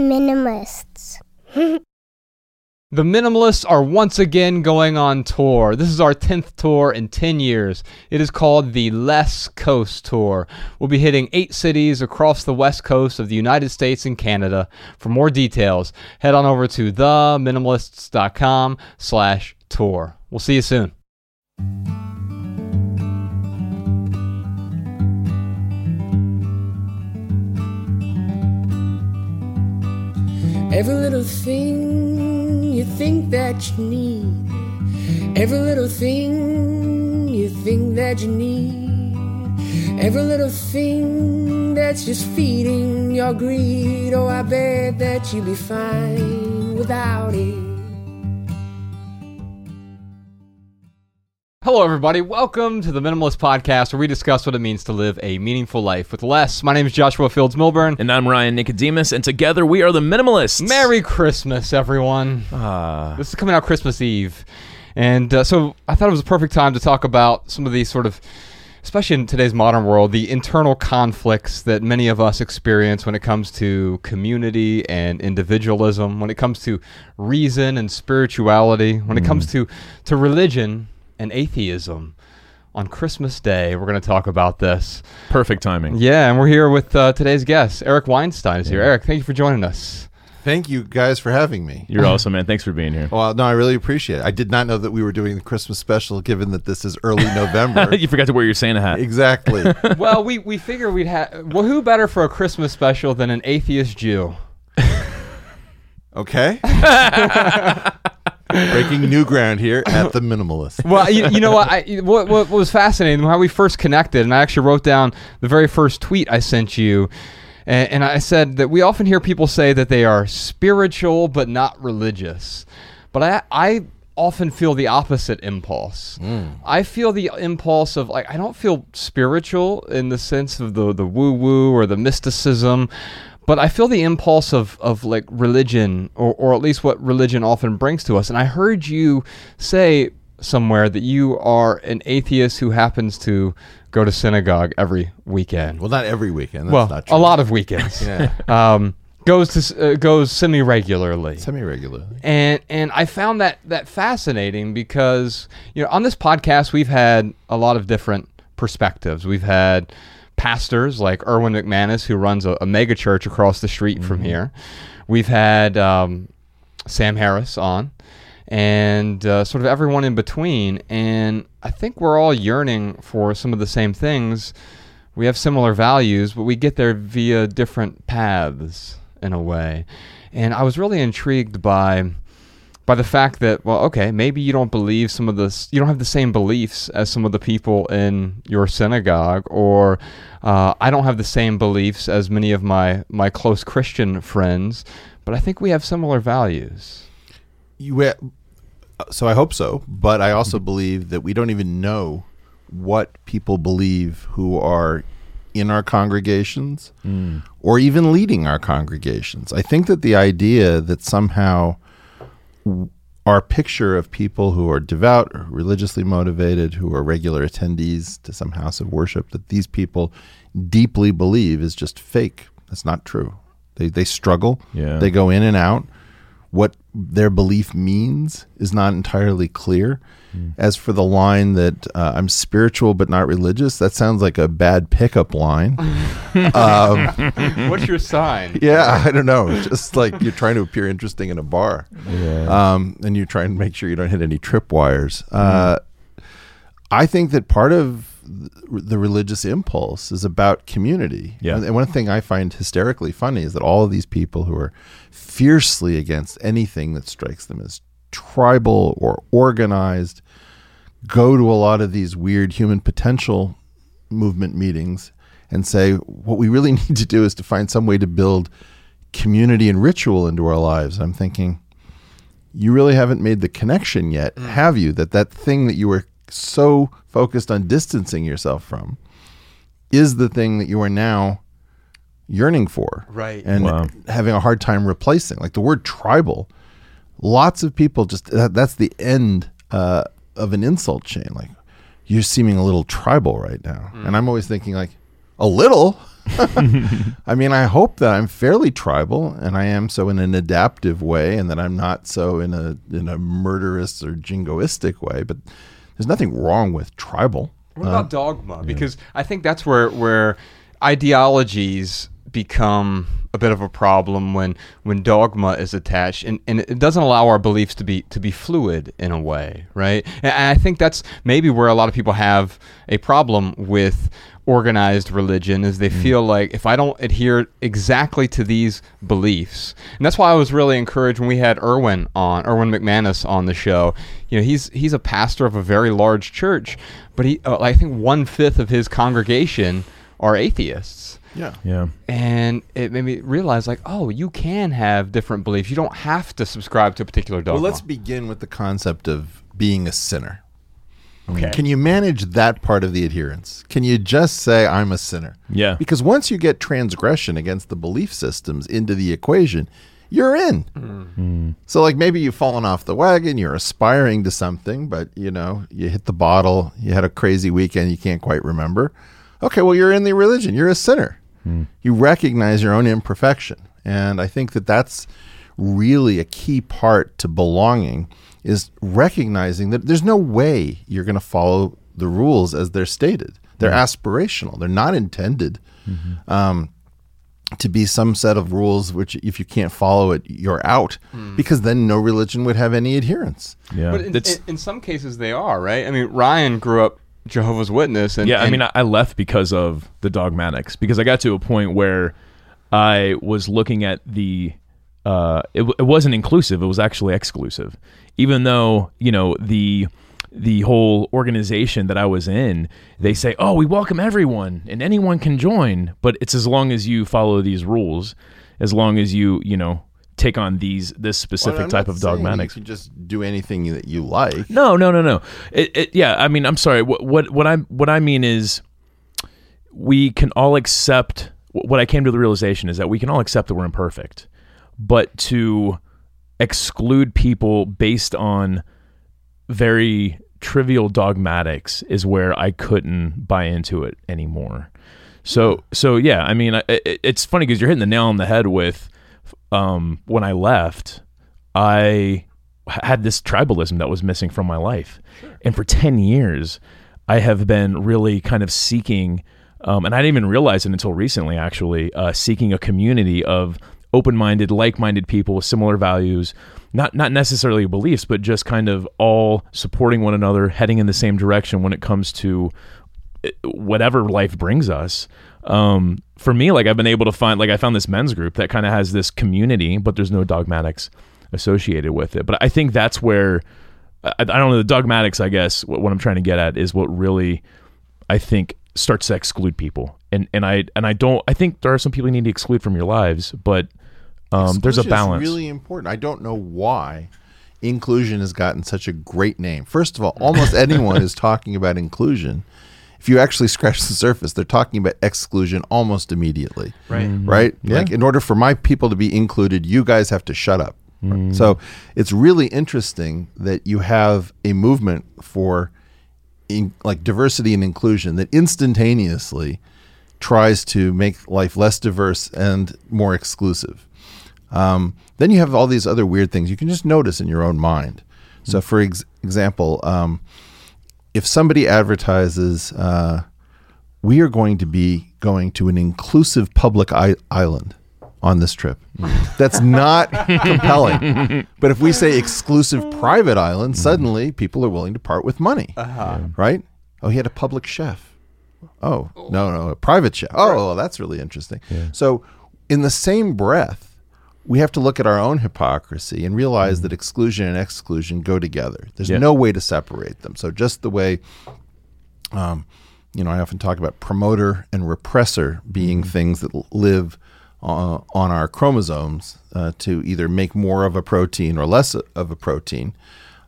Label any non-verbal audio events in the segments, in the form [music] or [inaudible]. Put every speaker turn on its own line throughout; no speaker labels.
minimalists. [laughs]
The Minimalists are once again going on tour. This is our 10th tour in 10 years. It is called the Less Coast Tour. We'll be hitting eight cities across the west coast of the United States and Canada. For more details, head on over to theminimalists.com slash tour. We'll see you soon.
Every little thing you think that you need. Every little thing you think that you need. Every little thing that's just feeding your greed. Oh, I bet that you'd be fine without it.
Hello, everybody. Welcome to the Minimalist Podcast, where we discuss what it means to live a meaningful life with less. My name is Joshua Fields Millburn.
And I'm Ryan Nicodemus, and together we are the Minimalists.
Merry Christmas, everyone.
Ah,
This is coming out Christmas Eve. And uh, so I thought it was a perfect time to talk about some of these sort of, especially in today's modern world, the internal conflicts that many of us experience when it comes to community and individualism, when it comes to reason and spirituality, when it comes to, to religion and atheism. On Christmas Day, we're going to talk about this.
perfect timing.
Yeah, and we're here with uh, today's guest. Eric Weinstein is here. Eric, thank you for joining us.
Thank you guys for having me.
You're [laughs] awesome, man. Thanks for being here.
Well, no, I really appreciate it. I did not know that we were doing the Christmas special, given that this is early [laughs] November.
you forgot to wear your Santa hat.
exactly. [laughs]
well, we, we figure we'd have. Well, who better for a Christmas special than an atheist Jew?
Okay. Breaking new ground here at the minimalist. [laughs]
Well, you, you know what, I, what? What was fascinating how we first connected, and I actually wrote down the very first tweet I sent you, and, and I said that we often hear people say that they are spiritual but not religious, but I I often feel the opposite impulse. Hmm. I feel the impulse of like I don't feel spiritual in the sense of the the woo woo or the mysticism, but I feel the impulse of of like religion or or at least what religion often brings to us. And I heard you say somewhere that you are an atheist who happens to go to synagogue every weekend.
Well, not every weekend. That's
well,
not true.
a lot of weekends. [laughs]
Yeah. [laughs]
Um, goes to uh, goes semi regularly.
Semi regularly.
and and I found that that fascinating because you know on this podcast we've had a lot of different perspectives. We've had pastors like Erwin McManus who runs a, a mega church across the street from here. We've had um, Sam Harris on, and uh, sort of everyone in between. And I think we're all yearning for some of the same things. We have similar values, but we get there via different paths in a way. And I was really intrigued by by the fact that well okay maybe you don't believe some of this you don't have the same beliefs as some of the people in your synagogue or uh, i don't have the same beliefs as many of my my close christian friends but i think we have similar values.
You, uh, so I hope so, but I also believe that we don't even know what people believe who are in our congregations or even leading our congregations. I think that the idea that somehow our picture of people who are devout, or religiously motivated, who are regular attendees to some house of worship, that these people deeply believe is just fake. That's not true. They, they struggle.
Yeah.
They go in and out. What their belief means is not entirely clear. As for the line that uh, I'm spiritual but not religious, that sounds like a bad pickup line. [laughs] um,
what's your sign [laughs]
yeah, I don't know. It's just like you're trying to appear interesting in a bar, um, and you're trying to make sure you don't hit any tripwires. Uh, I think that part of th- the religious impulse is about community.
Yeah.
And one thing I find hysterically funny is that all of these people who are fiercely against anything that strikes them as tribal or organized go to a lot of these weird human potential movement meetings and say what we really [laughs] need to do is to find some way to build community and ritual into our lives. I'm thinking you really haven't made the connection yet, mm. have you? That that thing that you were so focused on distancing yourself from is the thing that you are now yearning for.
Right.
And
Wow.
having a hard time replacing. Like the word tribal, lots of people just that, that's the end uh, of an insult chain. Like you're seeming a little tribal right now, and I'm always thinking like a little. [laughs] I mean, I hope that I'm fairly tribal, and I am so in an adaptive way, and that I'm not so in a in a murderous or jingoistic way. But there's nothing wrong with tribal.
What about uh, dogma? Because I think that's where where ideologies become a bit of a problem when when dogma is attached and, and it doesn't allow our beliefs to be to be fluid in a way right? And i think that's maybe where a lot of people have a problem with organized religion is they feel like if i don't adhere exactly to these beliefs and that's why i was really encouraged when we had erwin on erwin mcmanus on the show. You know he's he's a pastor of a very large church but he uh, i think one fifth of his congregation are atheists
Yeah.
Yeah.
and it made me realize like oh you can have different beliefs you don't have to subscribe to a particular dogma
Well, let's begin with the concept of being a sinner.
okay
Can you manage that part of the adherence? Can you just say I'm a sinner?
Yeah.
Because once you get transgression against the belief systems into the equation, you're in. Mm-hmm. So like maybe you've fallen off the wagon, you're aspiring to something, but you know, you hit the bottle, you had a crazy weekend you can't quite remember. Okay, well you're in the religion, you're a sinner. Hmm. You recognize your own imperfection. And I think that that's really a key part to belonging is recognizing that there's no way you're going to follow the rules as they're stated. They're hmm. aspirational. They're not intended mm-hmm. um, to be some set of rules which, if you can't follow it, you're out. Hmm. Because then no religion would have any adherence.
Yeah.
but in, in, in some cases they are right i mean ryan grew up jehovah's witness and
yeah, I mean, I, I left because of the dogmatics because I got to a point where I was looking at the. Uh, it, it wasn't inclusive; it was actually exclusive. Even though you know the the whole organization that I was in, they say, "Oh, we welcome everyone and anyone can join," but it's as long as you follow these rules, as long as you you know take on these this specific
Well,
type of dogmatics.
You can just do anything that you like.
No, no, no, no. It, it, yeah, I mean, I'm sorry. What, what what I what I mean is, we can all accept. What I came to the realization is that we can all accept that we're imperfect, but to exclude people based on very trivial dogmatics is where I couldn't buy into it anymore. So so yeah, I mean, it, it's funny because you're hitting the nail on the head with um, when I left, I had this tribalism that was missing from my life, and for ten years, I have been really kind of seeking, um, and I didn't even realize it until recently, actually, uh, seeking a community of open-minded, like-minded people with similar values, not not necessarily beliefs, but just kind of all supporting one another, heading in the same direction when it comes to whatever life brings us. Um, for me, like I've been able to find, like I found this men's group that kind of has this community, but there's no dogmatics associated with it. But I think that's where I, I don't know the dogmatics. I guess what, what I'm trying to get at is what really I think starts to exclude people, and and I and I don't. I think there are some people you need to exclude from your lives, but um, there's a balance.
really important. I don't know why inclusion has gotten such a great name. First of all, almost anyone is talking about inclusion. If you actually scratch [laughs] the surface, they're talking about exclusion almost immediately.
Right.
Right? Like in order for my people to be included, you guys have to shut up. So it's really interesting that you have a movement for in, like diversity and inclusion that instantaneously tries to make life less diverse and more exclusive. Um, then you have all these other weird things you can just notice in your own mind. So, for ex- example, um, if somebody advertises, uh, we are going to be going to an inclusive public I- island on this trip, mm. that's not [laughs] compelling. But if we say exclusive private island, mm-hmm. suddenly people are willing to part with money, uh-huh. right? Oh, he had a public chef. Oh, no, no, a private chef. Oh, well, that's really interesting. So, in the same breath, we have to look at our own hypocrisy and realize that exclusion and exclusion go together. There's
Yeah.
no way to separate them. So, just the way, um, you know, I often talk about promoter and repressor being things that live uh, on our chromosomes uh, to either make more of a protein or less of a protein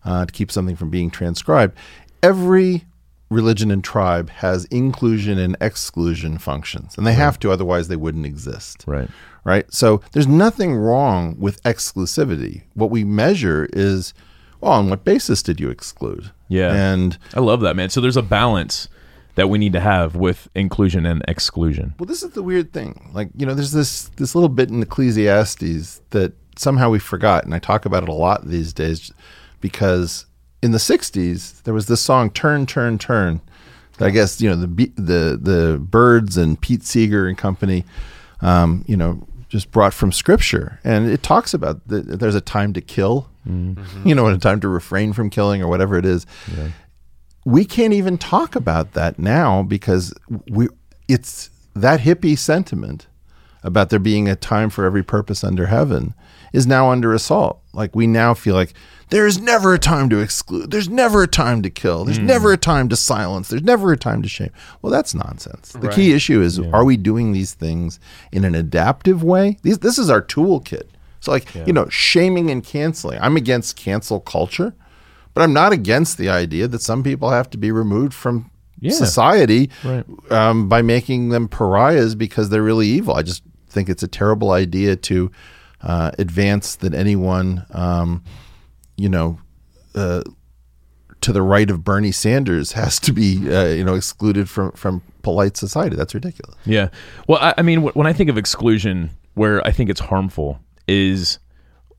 uh, to keep something from being transcribed. Every religion and tribe has inclusion and exclusion functions, and they have to, otherwise, they wouldn't exist.
Right.
Right. So there's nothing wrong with exclusivity. What we measure is, well, on what basis did you exclude?
Yeah.
And
I love that, man. So there's a balance that we need to have with inclusion and exclusion.
Well, this is the weird thing. Like, you know, there's this this little bit in Ecclesiastes that somehow we forgot, and I talk about it a lot these days because in the '60s there was this song "Turn, Turn, Turn." That I guess you know the the the Byrds and Pete Seeger and company, um, you know, just brought from Scripture, and it talks about that there's a time to kill, you know, and a time to refrain from killing or whatever it is we can't even talk about that now because we it's that hippie sentiment about there being a time for every purpose under heaven is now under assault. Like we now feel like there is never a time to exclude. There's never a time to kill. There's never a time to silence. There's never a time to shame. Well, that's nonsense. The key issue is are we doing these things in an adaptive way? These, this is our toolkit. So like, you know, shaming and canceling. I'm against cancel culture. But I'm not against the idea that some people have to be removed from
Yeah.
society
Right.
um, by making them pariahs because they're really evil. I just think it's a terrible idea to uh, advance that anyone, um, you know, uh, to the right of Bernie Sanders [laughs] has to be, uh, you know, excluded from from polite society. That's ridiculous.
Yeah. Well, I, I mean, wh- when I think of exclusion, where I think it's harmful is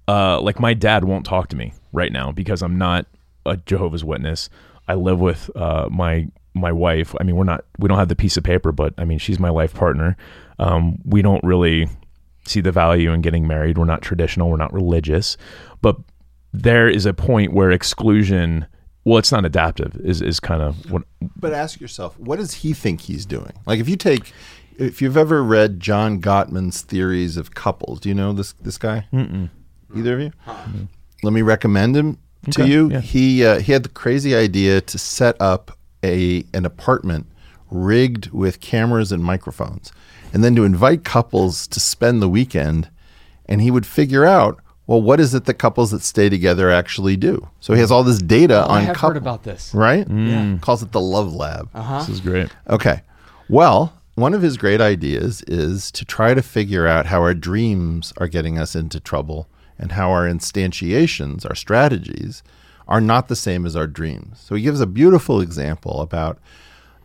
uh, like my dad won't talk to me right now because I'm not a Jehovah's Witness. I live with uh, my my wife. I mean, we're not we don't have the piece of paper, but I mean, she's my life partner. Um, we don't really see the value in getting married. We're not traditional. We're not religious, but there is a point where exclusion. Well, it's not adaptive. Is is kind of what
But ask yourself, what does he think he's doing? Like, if you take, if you've ever read John Gottman's theories of couples, do you know this this guy? Mm-mm. Either of you? Let me recommend him to
Okay,
you.
yeah.
He uh, he had the crazy idea to set up a an apartment rigged with cameras and microphones, and then to invite couples to spend the weekend, and he would figure out. Well, what is it that couples that stay together actually do? So he has all this data
Oh, I
on
have
couples,
heard about this.
right?
Yeah.
Calls it the love lab.
this is great.
Okay. Well, one of his great ideas is to try to figure out how our dreams are getting us into trouble and how our instantiations, our strategies, are not the same as our dreams. So he gives a beautiful example about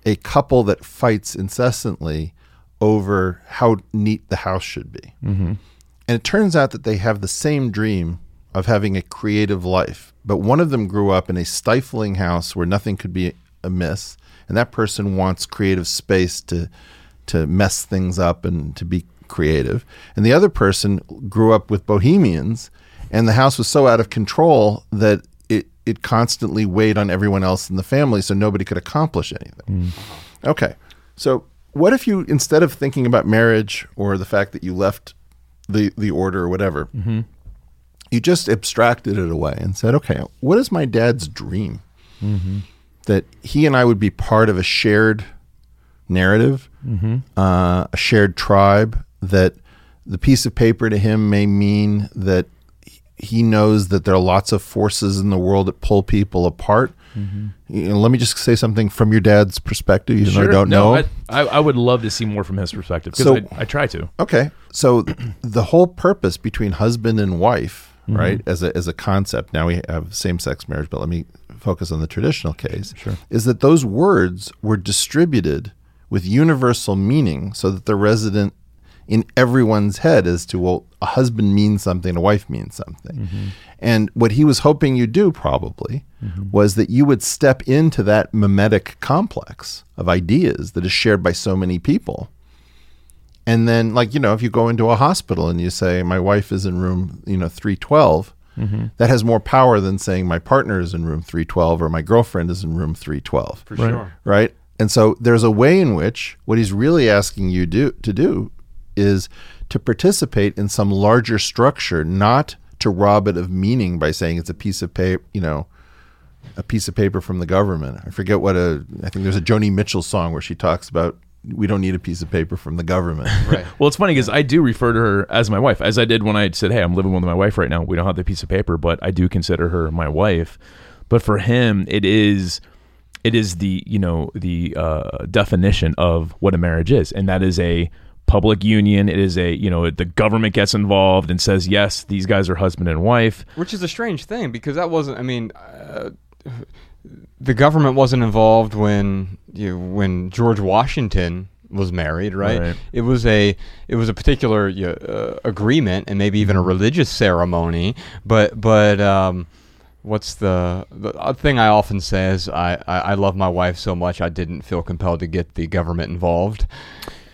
a couple that fights incessantly over how neat the house should be. Mm-hmm. And it turns out that they have the same dream of having a creative life, but one of them grew up in a stifling house where nothing could be amiss, and that person wants creative space to to mess things up and to be creative. And the other person grew up with bohemians, and the house was so out of control that it it constantly weighed on everyone else in the family, so nobody could accomplish anything. Mm. Okay. So what if you instead of thinking about marriage or the fact that you left the the order or whatever, mm-hmm. you just abstracted it away and said, okay, what is my dad's dream? Mm-hmm. That he and I would be part of a shared narrative, mm-hmm. uh, a shared tribe. That the piece of paper to him may mean that he knows that there are lots of forces in the world that pull people apart. You know, let me just say something from your dad's perspective, even though I don't
no,
know.
I, I, would love to see more from his perspective because
So-
I, I try to.
Okay. So [clears throat] the whole purpose between husband and wife,
Mm-hmm.
right, as a as a concept, now we have same sex marriage, but let me focus on the traditional case.
Sure.
Is that those words were distributed with universal meaning so that they're resident in everyone's head as to well a husband means something a wife means something
Mm-hmm.
and what he was hoping you'd do probably was that you would step into that mimetic complex of ideas that is shared by so many people and then, like, you know, if you go into a hospital and you say, my wife is in room, you know, 312, that has more power than saying my partner is in room 312 or my girlfriend is in room 312.
For
Right.
sure.
Right. And so there's a way in which what he's really asking you do, to do is to participate in some larger structure, not to rob it of meaning by saying it's a piece of paper, you know, a piece of paper from the government. I forget what a, I think there's a Joni Mitchell song where she talks about we don't need a piece of paper from the government. [laughs]
Right.
Well, it's funny because I do refer to her as my wife, as I did when I said, "Hey, I'm living with my wife right now. We don't have the piece of paper, but I do consider her my wife." But for him, it is, it is the you know the uh, definition of what a marriage is, and that is a public union. It is a you know the government gets involved and says, "Yes, these guys are husband and wife."
Which is a strange thing because that wasn't. I mean, uh, the government wasn't involved when you know, when George Washington was married, right?
Right.
It was a it was a particular uh, agreement and maybe even a religious ceremony, but but um, what's the the thing I often say is I, I I love my wife so much I didn't feel compelled to get the government involved.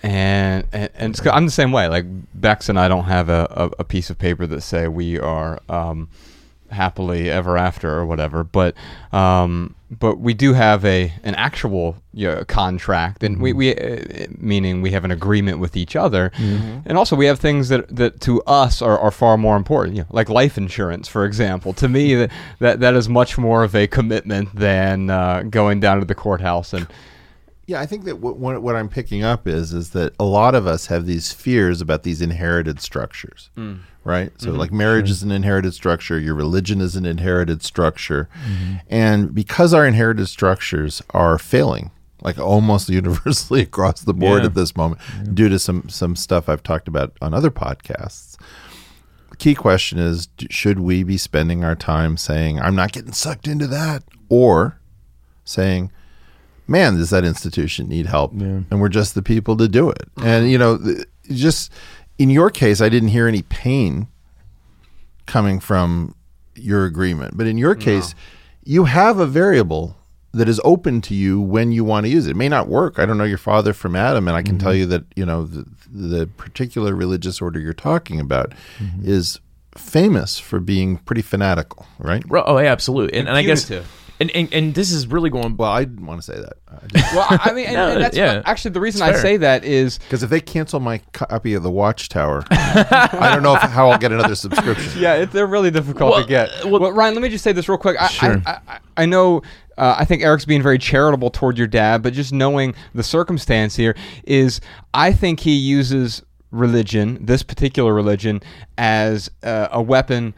And, and, I'm the same way. Like Bex and I don't have a, a, a piece of paper that say we are um, happily ever after or whatever. But um, but we do have a an actual you know, contract, and we, we uh, meaning we have an agreement with each other, and also we have things that that to us are, are far more important. You know, like life insurance, for example. To me, that that, that is much more of a commitment than uh, going down to the courthouse and.
Yeah, I think that what, what what I'm picking up is is that a lot of us have these fears about these inherited structures, hmm. right? So, mm-hmm. like marriage is an inherited structure, your religion is an inherited structure, mm-hmm. and because our inherited structures are failing, like almost [laughs] universally across the board
Yeah.
at this moment, due to some some stuff I've talked about on other podcasts. The key question is: Should we be spending our time saying, "I'm not getting sucked into that," or saying, man, does that institution need help? And we're just the people to do it. And, you know, just in your case, I didn't hear any pain coming from your agreement. But in your case, you have a variable that is open to you when you want to use it. It may not work. I don't know your father from Adam, and I can tell mm-hmm. you that, you know, the, the particular religious order you're talking about mm-hmm. is famous for being pretty fanatical, right?
Oh, yeah, absolutely. And, and I guess,
Punitive.
And, and and this is really going.
Well, I didn't want to say that. I just-
Well, I I mean, and, [laughs]
No,
and that's
yeah.
actually the reason I
fair.
say that is
Because if they cancel my copy of the Watchtower, [laughs] I don't know if, how I'll get another subscription. [laughs]
Yeah, it, they're really difficult
Well,
to get.
uh, well-
well, Ryan, let me just say this real quick. I,
Sure.
I, I, I know. Uh, I think Eric's being very charitable toward your dad, but just knowing the circumstance here is, I think he uses religion, this particular religion, as uh, a weapon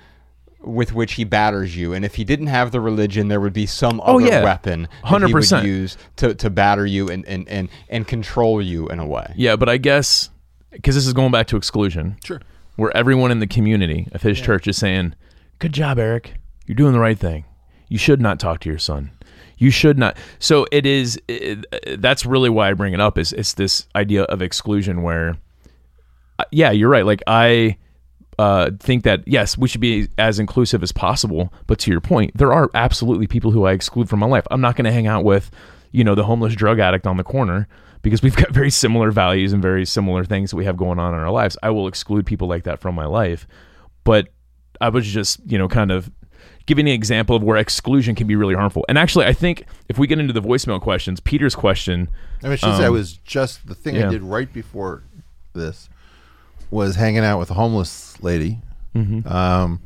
with which he batters you. And if he didn't have the religion, there would be some
Oh,
other
yeah.
weapon that he would
100%.
use to, to batter you and, and, and, and control you in a way.
Yeah, but I guess because this is going back to exclusion.
Sure.
Where everyone in the community of his church is saying, "Good job, Eric. You're doing the right thing. You should not talk to your son. You should not." So it is. It, that's really why I bring it up. Is it's this idea of exclusion where, uh, yeah, you're right. Like I. Uh, think that yes, we should be as inclusive as possible. But to your point, there are absolutely people who I exclude from my life. I'm not going to hang out with, you know, the homeless drug addict on the corner because we've [laughs] got very similar values and very similar things that we have going on in our lives. I will exclude people like that from my life. But I was just, you know, kind of giving an example of where exclusion can be really harmful. And actually, I think if we get into the voicemail questions, Peter's question,
I mean, I should say I was just the thing I did right before this was hanging out with a homeless lady, mm-hmm. um,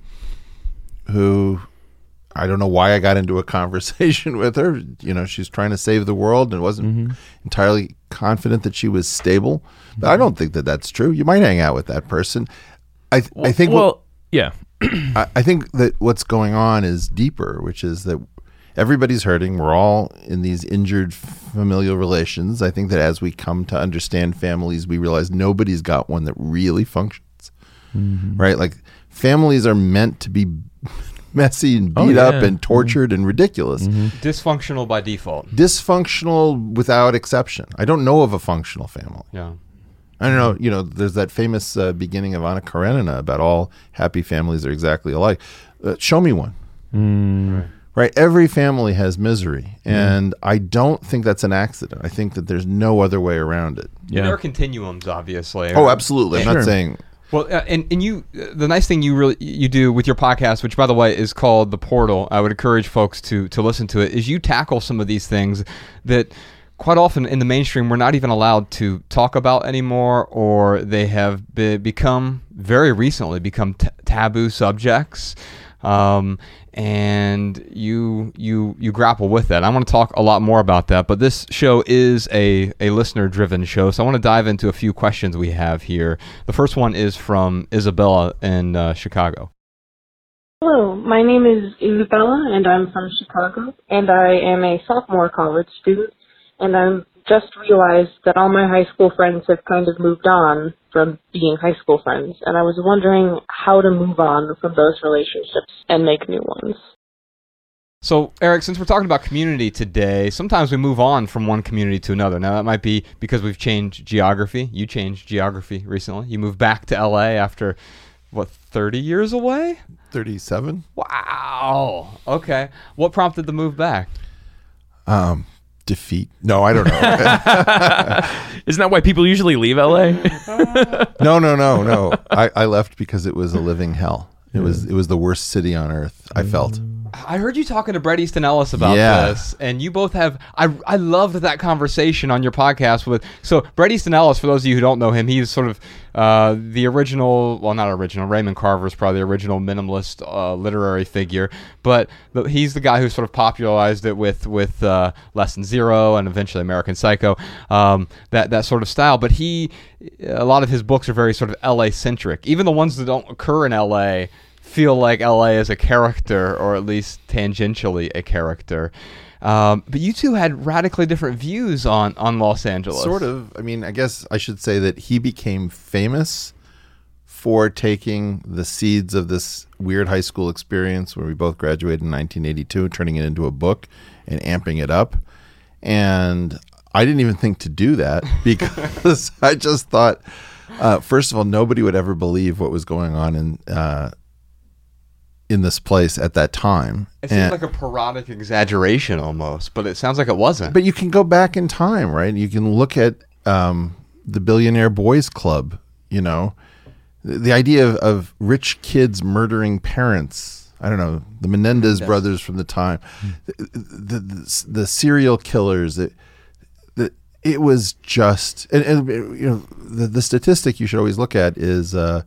who I don't know why I got into a [laughs] conversation with her. You know, she's trying to save the world and wasn't mm-hmm. entirely confident that she was stable. But I mm-hmm. don't think that that's true. You might hang out with that person. I I think what-
well, yeah,
I, I think that what's going on is deeper, which is that everybody's hurting. We're all in these injured familial relations. I think that as we come to understand families, we realize nobody's got one that really functions. Right? Like families are meant to be [laughs] messy and
Oh,
beat up and tortured and ridiculous.
Dysfunctional by default.
Dysfunctional without exception. I don't know of a functional family.
Yeah.
I don't know. You know, there's that famous uh, beginning of Anna Karenina about all happy families are exactly alike. Uh, show me one. Right. Every family has misery, and I don't think that's an accident. I think that there's no other way around it.
yeah.
There are continuums, obviously.
Oh, absolutely. I'm
Sure.
not saying.
Well, uh, and and you, uh, the nice thing you really you do with your podcast, which by the way is called the Portal. I would encourage folks to to listen to it. Is you tackle some of these things that quite often in the mainstream we're not even allowed to talk about anymore, or they have be, become very recently become t- taboo subjects. Um, and you you you grapple with that. I want to talk a lot more about that, but this show is a a listener driven show, so I want to dive into a few questions we have here. The first one is from Isabella in uh, Chicago.
Hello, my name is Isabella, and I'm from Chicago, and I am a sophomore college student, and I'm just realized that all my high school friends have kind of moved on from being high school friends, and I was wondering how to move on from those relationships and make new ones.
So, Eric, since we're talking about community today, sometimes we move on from one community to another. Now, that might be because we've changed geography. You changed geography recently. You moved back to LA after, what, 30 years away?
37.
Wow. Okay. What prompted the move back?
Um, defeat. No, I don't know. [laughs]
Isn't that why people usually leave LA? [laughs]
no, no, no, no. I, I left because it was a living hell. It hmm. was it was the worst city on earth. I hmm. felt.
I heard you talking to Bret Easton Ellis about
Yeah.
this, and you both have. I I loved that conversation on your podcast with. So Bret Easton Ellis, for those of you who don't know him, he's sort of uh, the original. Well, not original. Raymond Carver is probably the original minimalist uh, literary figure, but the, he's the guy who sort of popularized it with with uh, Less Than Zero and eventually American Psycho. Um, that that sort of style. But he, a lot of his books are very sort of L.A. centric. Even the ones that don't occur in L.A feel like LA is a character, or at least tangentially a character. Um, but you two had radically different views on, on Los Angeles.
Sort of. I mean, I guess I should say that he became famous for taking the seeds of this weird high school experience where we both graduated in 1982, turning it into a book and amping it up. And I didn't even think to do that [laughs] because [laughs] I just thought, uh, first of all, nobody would ever believe what was going on in uh, in this place at that time.
It seems
And-
like a parodic exaggeration almost, but it sounds like it wasn't.
but you can go back in time, right? You can look at um, the Billionaire Boys Club. You know, the, the idea of, of rich kids murdering parents. I don't know the Menendez brothers from the time, the, the, the, the serial killers. It, the, it was just, and, and you know, the, the statistic you should always look at is uh,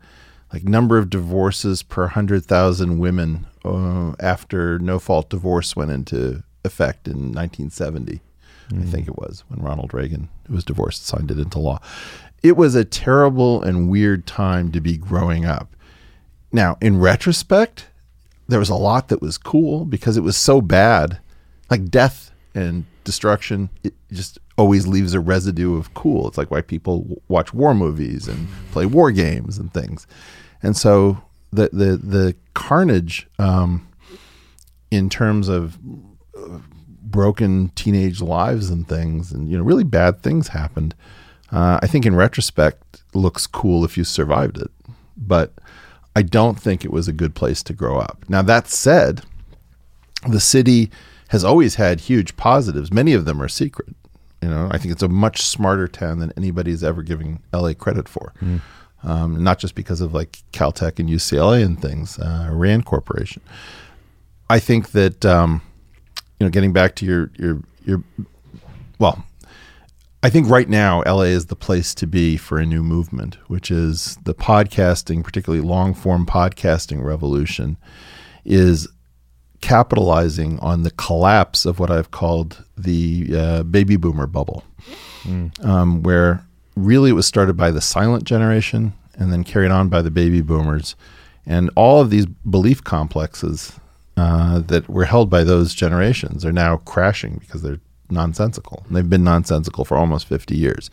like number of divorces per hundred thousand women uh, after no fault divorce went into effect in 1970. I think it was when Ronald Reagan, who was divorced, signed it into law. It was a terrible and weird time to be growing up. Now, in retrospect, there was a lot that was cool because it was so bad. Like death and destruction, it just always leaves a residue of cool. It's like why people watch war movies and play war games and things. And so the the the carnage um, in terms of uh, broken teenage lives and things, and you know, really bad things happened. Uh, I think in retrospect, looks cool if you survived it, but I don't think it was a good place to grow up. Now that said, the city has always had huge positives. Many of them are secret. You know, I think it's a much smarter town than anybody's ever giving LA credit for. Um, not just because of like Caltech and UCLA and things, uh, Rand Corporation. I think that um, you know, getting back to your your your, well, I think right now LA is the place to be for a new movement, which is the podcasting, particularly long form podcasting revolution, is capitalizing on the collapse of what I've called the uh, baby boomer bubble, um, where really it was started by the silent generation and then carried on by the baby boomers. And all of these belief complexes uh, that were held by those generations are now crashing because they're nonsensical. And they've been nonsensical for almost 50 years.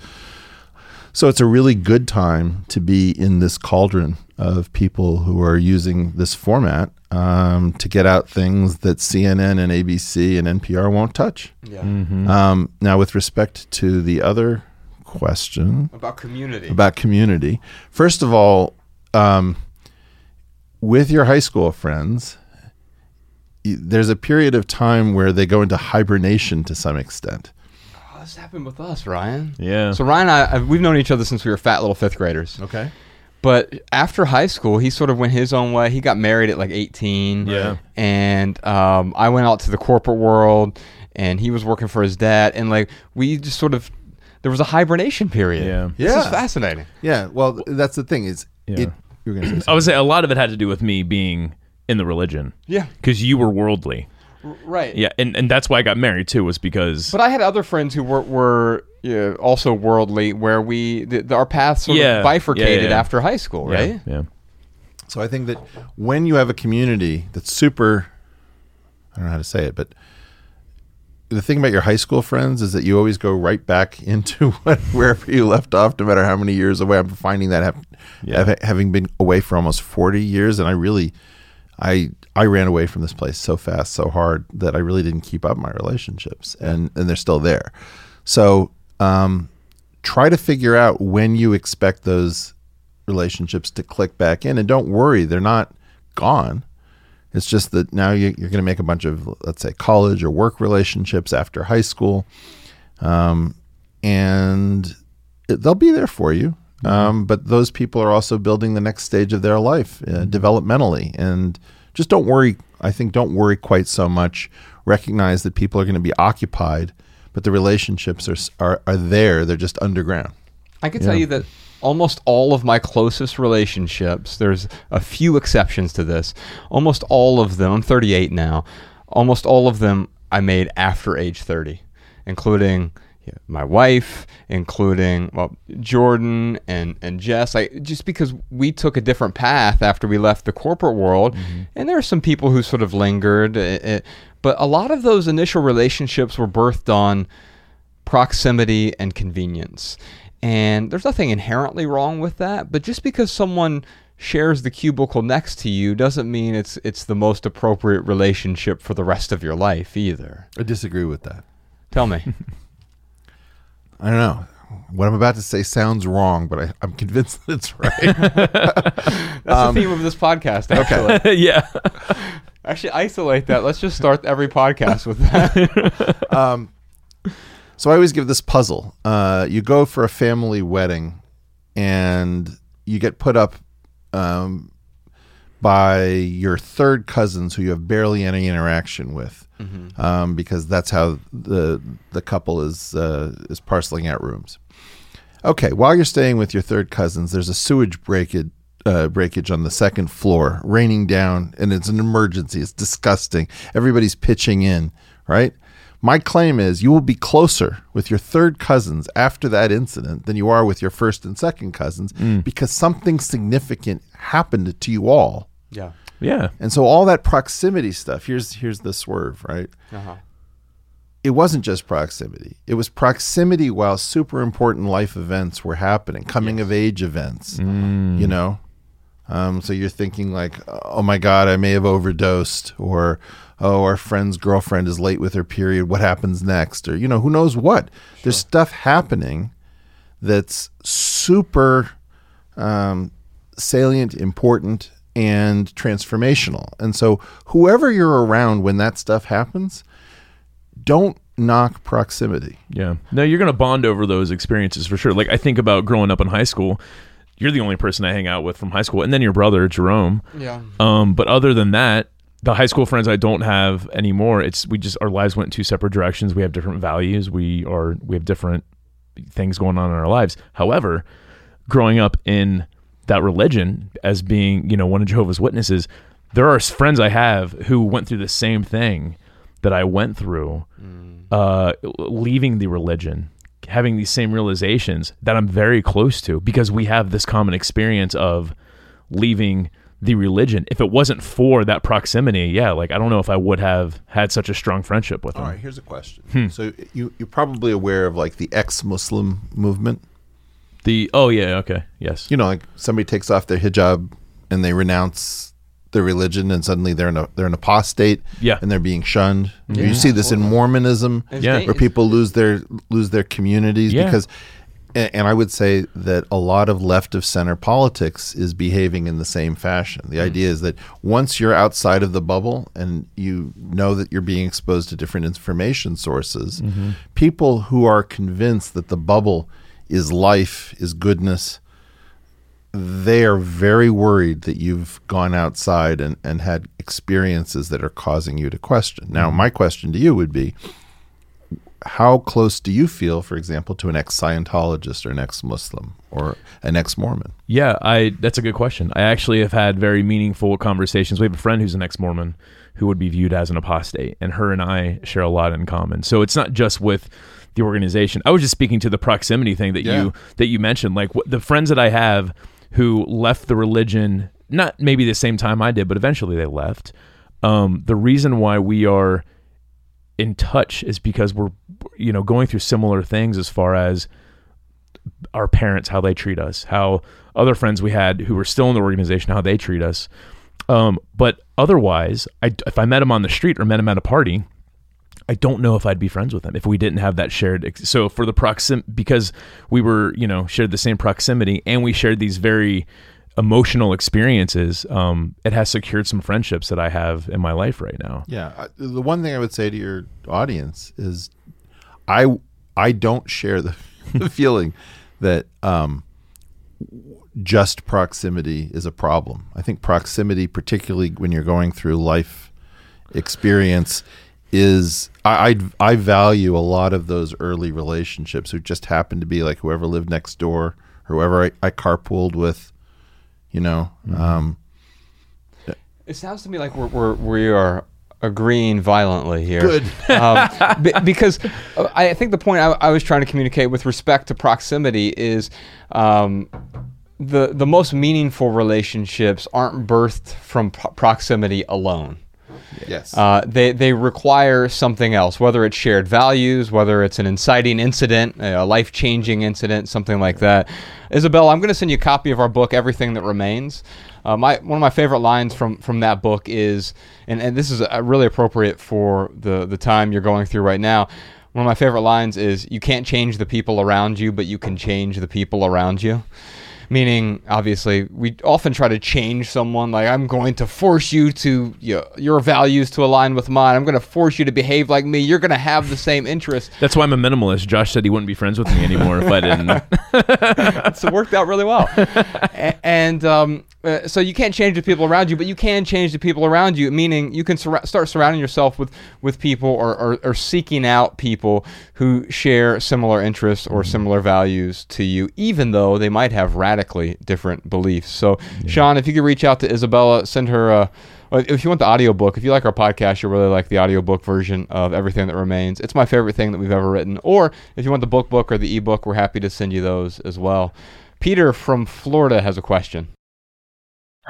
So it's a really good time to be in this cauldron of people who are using this format um, to get out things that CNN and ABC and NPR won't touch.
yeah.
Um, now, with respect to the other question
About community.
about community, first of all, um, with your high school friends, there's a period of time where they go into hibernation to some extent.
Oh, this happened with us, Ryan.
Yeah.
So Ryan and I, I- we've known each other since we were fat little fifth graders.
Okay.
But after high school, he sort of went his own way. He got married at like 18.
Yeah.
And um, I went out to the corporate world, and he was working for his dad. And like we just sort of, there was a hibernation period.
Yeah.
This is
Yeah.
fascinating.
Yeah. Well, that's the thing is,
Yeah.
it, you're going to say [clears throat]
I would say a lot of it had to do with me being in the religion
Yeah.
because you were worldly.
Right.
Yeah, and, and that's why I got married too was because
But I had other friends who were were yeah, also worldly, where we the, the- our paths sort
Yeah.
of bifurcated
Yeah, yeah.
after high school,
yeah,
right?
Yeah.
So I think that when you have a community that's super, I don't know how to say it, but the thing about your high school friends is that you always go right back [laughs] into what, wherever you left off, no matter how many years away. I'm finding that hap-
Yeah.
hav- having been away for almost 40 years, and I really I I ran away from this place so fast, so hard that I really didn't keep up my relationships, and and they're still there. So um, try to figure out when you expect those relationships to click back in, and don't worry, they're not gone. It's just that now you, you're going to make a bunch of, let's say, college or work relationships after high school, um, and it, they'll be there for you. Um, but those people are also building the next stage of their life uh, developmentally, and just don't worry. I think don't worry quite so much. Recognize that people are going to be occupied, but the relationships are are, are there. They're just underground.
I can tell you that almost all of my closest relationships, there's a few exceptions to this. Almost all of them, I'm 38 now, almost all of them I made after age 30, including my wife, including well Jordan and and Jess. I just because we took a different path after we left the corporate world, and there are some people who sort of lingered, eh, eh, but a lot of those initial relationships were birthed on proximity and convenience. And there's nothing inherently wrong with that, but just because someone shares the cubicle next to you doesn't mean it's it's the most appropriate relationship for the rest of your life either.
I disagree with that.
Tell me. [laughs]
I don't know. What I'm about to say sounds wrong, but I, I'm convinced that it's right. [laughs]
That's the um, theme of this podcast, actually. [laughs]
yeah.
Actually, isolate that. Let's just start every podcast with that.
Um, so I always give this puzzle. Uh, you go for a family wedding, and you get put up um, by your third cousins who you have barely any interaction with, um, because that's how the the couple is uh, is parceling out rooms. Okay, while you're staying with your third cousins, there's a sewage breakage uh, breakage on the second floor, raining down, and it's an emergency. It's disgusting. Everybody's pitching in, right? My claim is you will be closer with your third cousins after that incident than you are with your first and second cousins because something significant happened to you all.
yeah.
Yeah.
And so all that proximity stuff, here's here's the swerve, right?
Uh-huh.
It wasn't just proximity. It was proximity while super important life events were happening, coming of age events. You know? Um, so you're thinking like, oh my God, I may have overdosed, or oh, our friend's girlfriend is late with her period. What happens next? Or, you know, who knows what? There's stuff happening that's super um, salient, important, and transformational. And so, whoever you're around when that stuff happens, don't knock proximity.
Yeah. No, you're going to bond over those experiences for sure. Like I think about growing up in high school. You're the only person I hang out with from high school, and then your brother Jerome.
Yeah.
Um, but other than that, the high school friends I don't have anymore. It's we just our lives went in two separate directions. We have different values. We are we have different things going on in our lives. However, growing up in that religion as being you know one of Jehovah's Witnesses, there are friends I have who went through the same thing that I went through, uh, leaving the religion, having these same realizations that I'm very close to because we have this common experience of leaving the religion. If it wasn't for that proximity, yeah, like I don't know if I would have had such a strong friendship with them.
All right, here's a question. Hmm. So you you're probably aware of like the ex-Muslim movement.
The oh yeah, okay, yes,
You know, like somebody takes off their hijab and they renounce their religion, and suddenly they're in a, they're an apostate.
Yeah.
and they're being shunned. You see this in Mormonism,
Yeah.
where people lose their lose their communities
Yeah.
because. And I would say that a lot of left of center politics is behaving in the same fashion. The hmm. idea is that once you're outside of the bubble and you know that you're being exposed to different information sources, mm-hmm. people who are convinced that the bubble is life, is goodness, they are very worried that you've gone outside and, and had experiences that are causing you to question. Now, hmm. my question to you would be how close do you feel, for example, to an ex Scientologist or an ex Muslim or an ex Mormon?
yeah. I that's a good question. I actually have had very meaningful conversations. We have a friend who's an ex-Mormon who would be viewed as an apostate, and her and I share a lot in common. So it's not just with the organization. I was just speaking to the proximity thing that
Yeah.
you that you mentioned. Like what, the friends that I have who left the religion, not maybe the same time I did, but eventually they left. Um, the reason why we are in touch is because we're you know going through similar things as far as our parents how they treat us how other friends we had who were still in the organization how they treat us Um, but otherwise, I, if I met him on the street or met him at a party, I don't know if I'd be friends with him if we didn't have that shared. Ex- so for the proxim, because we were, you know, shared the same proximity and we shared these very emotional experiences, um, it has secured some friendships that I have in my life right now.
Yeah, the one thing I would say to your audience is, I I don't share the, [laughs] the feeling that um, just proximity is a problem. I think proximity, particularly when you're going through life experience, is I I, I value a lot of those early relationships who just happened to be like whoever lived next door, whoever I, I carpooled with, you know. Um,
It sounds to me like we're, we're we are agreeing violently here.
Good. [laughs]
um, be- because uh, I think the point I, I was trying to communicate with respect to proximity is um, the the most meaningful relationships aren't birthed from pro- proximity alone.
Yes.
Uh, they they require something else, whether it's shared values, whether it's an inciting incident, a life changing incident, something like that. Isabel, I'm going to send you a copy of our book, Everything That Remains. Uh, my one of my favorite lines from from that book is, and, and this is uh really appropriate for the the time you're going through right now. One of my favorite lines is, "You can't change the people around you, but you can change the people around you." Meaning obviously we often try to change someone. Like i'm going to force you to you know, your values to align with mine. I'm going to force you to behave like me. You're going to have the same interests
That's why I'm a minimalist. Josh said he wouldn't be friends with me anymore if I didn't. [laughs]
so it worked out really well. [laughs] And um, uh, so you can't change the people around you but you can change the people around you meaning you can sur- start surrounding yourself with with people or, or, or seeking out people who share similar interests or mm-hmm. similar values to you even though they might have radically different beliefs so sean if you could reach out to isabella send her a if you want the audiobook, if you like our podcast, you'll really like the audiobook version of Everything That Remains. It's my favorite thing that we've ever written. Or if you want the book book or the ebook, we're happy to send you those as well. Peter from Florida has a question.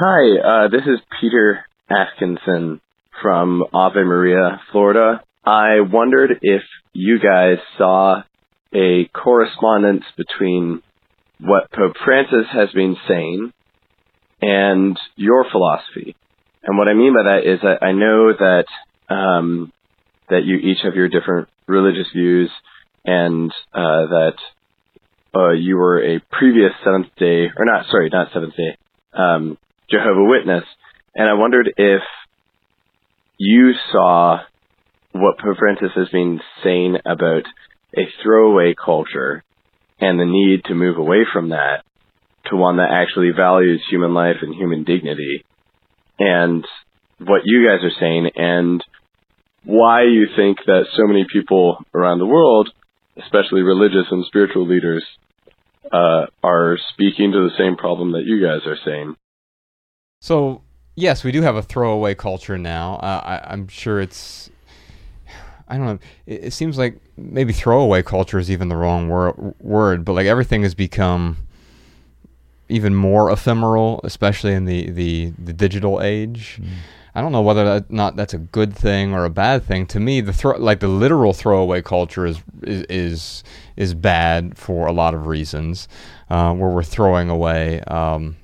Hi, uh, this is Peter Atkinson from Ave Maria, Florida. I wondered if you guys saw a correspondence between what Pope Francis has been saying and your philosophy. And what I mean by that is that I know that um, that you each have your different religious views, and uh, that uh, you were a previous Seventh Day, or not, sorry, not Seventh Day, um, Jehovah Witness, and I wondered if you saw what Francis has been saying about a throwaway culture and the need to move away from that to one that actually values human life and human dignity, and what you guys are saying, and why you think that so many people around the world, especially religious and spiritual leaders, uh, are speaking to the same problem that you guys are saying.
So, yes, we do have a throwaway culture now. Uh, I, I'm sure it's. I don't know. It, it seems like maybe throwaway culture is even the wrong wor- word, but like everything has become even more ephemeral, especially in the, the, the digital age. I don't know whether that not that's a good thing or a bad thing. To me, the throw, like the literal throwaway culture is is is, is bad for a lot of reasons, uh, where we're throwing away um,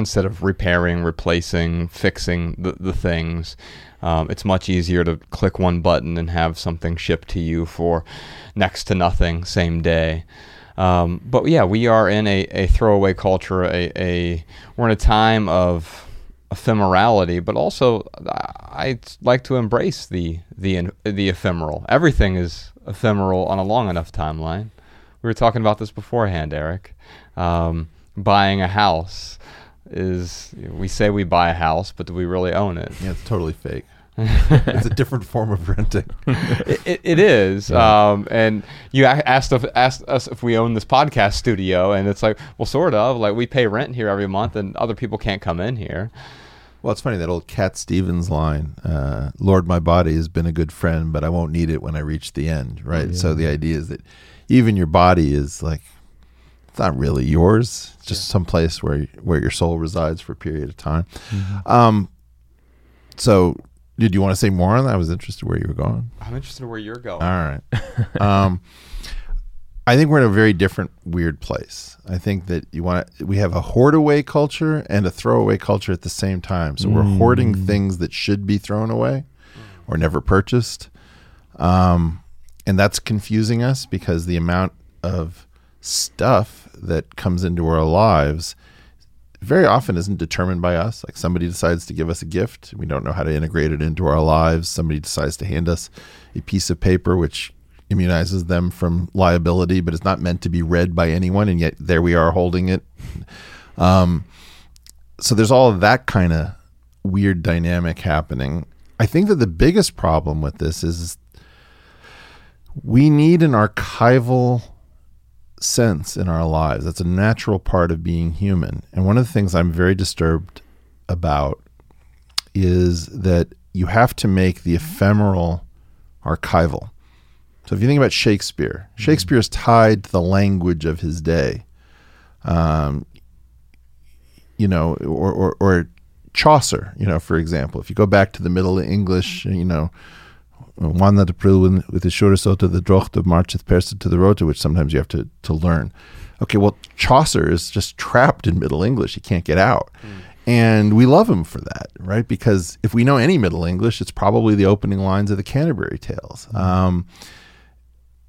instead of repairing, replacing, fixing the, the things. Um, it's much easier to click one button and have something shipped to you for next to nothing same day. Um, but yeah, we are in a, a throwaway culture. A, a we're in a time of ephemerality, but also I like to embrace the the the ephemeral. Everything is ephemeral on a long enough timeline. We were talking about this beforehand, Eric. Um, buying a house is we say we buy a house, but do we really own it?
Yeah, it's totally fake. [laughs] it's a different form of renting.
it, it, it is. Um, and you asked us, asked us if we own this podcast studio, and it's like, well, sort of. Like we pay rent here every month, and other people can't come in here.
Well, it's funny that old Cat Stevens line. Uh, Lord, my body has been a good friend, but I won't need it when I reach the end. Right. So the idea is that even your body is like it's not really yours. It's just some place where where your soul resides for a period of time. Um. So, did you want to say more on that? I was interested where you were going.
I'm interested in where you're going.
All right. [laughs] um, I think we're in a very different weird place. I think that you want to, we have a hoard away culture and a throwaway culture at the same time. So we're hoarding things that should be thrown away or never purchased. Um, and that's confusing us because the amount of stuff that comes into our lives very often isn't determined by us. Like somebody decides to give us a gift, we don't know how to integrate it into our lives. Somebody decides to hand us a piece of paper which immunizes them from liability, but it's not meant to be read by anyone, and yet there we are holding it. Um, so there's all of that kind of weird dynamic happening. I think that the biggest problem with this is we need an archival sense in our lives. That's a natural part of being human. And one of the things I'm very disturbed about is that you have to make the ephemeral archival. So if you think about Shakespeare, Shakespeare is tied to the language of his day. Um, you know, or, or, or Chaucer, you know, for example, if you go back to the Middle English, you know, one that April with the so to the drocht of marcheth persa to the rota, which sometimes you have to, to learn. Okay, well, Chaucer is just trapped in Middle English. He can't get out. And we love him for that, right? Because if we know any Middle English, it's probably the opening lines of the Canterbury Tales. Um,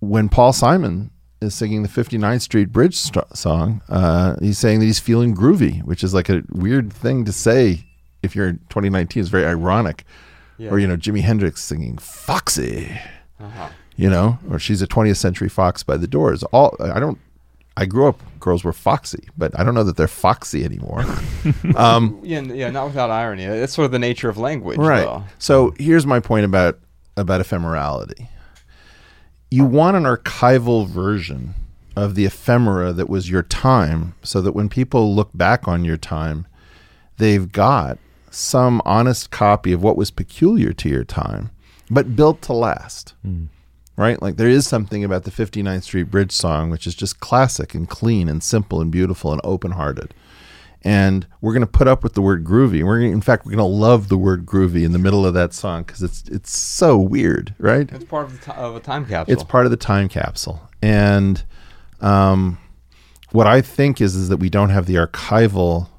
when Paul Simon is singing the 59th Street Bridge st- song, uh, he's saying that he's feeling groovy, which is like a weird thing to say if you're in 2019. It's very ironic. Or, you know, Jimi Hendrix singing Foxy, you know, or she's a 20th Century Fox by the Doors. All I don't, I grew up, girls were foxy, but I don't know that they're foxy anymore. [laughs] um,
Yeah, yeah, not without irony. It's sort of the nature of language,
right.
though.
So here's my point about about ephemerality. You want an archival version of the ephemera that was your time, so that when people look back on your time, they've got some honest copy of what was peculiar to your time, but built to last. Right? Like there is something about the 59th Street Bridge song, which is just classic and clean and simple and beautiful and open hearted. And we're going to put up with the word groovy. We're gonna, in fact, we're going to love the word groovy in the middle of that song because it's it's so weird, right?
It's part of, the ti of a time capsule.
It's part of the time capsule. And um, what I think is is that we don't have the archival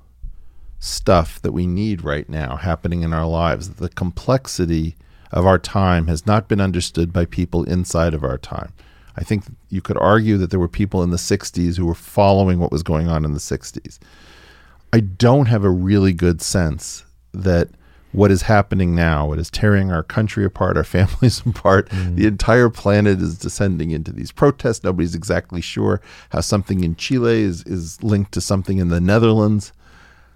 stuff that we need right now happening in our lives. The complexity of our time has not been understood by people inside of our time. I think you could argue that there were people in the 60s who were following what was going on in the 60s. I don't have a really good sense that what is happening now, what is tearing our country apart, our [laughs] families apart, mm. the entire planet is descending into these protests. Nobody's exactly sure how something in Chile is, is linked to something in the Netherlands.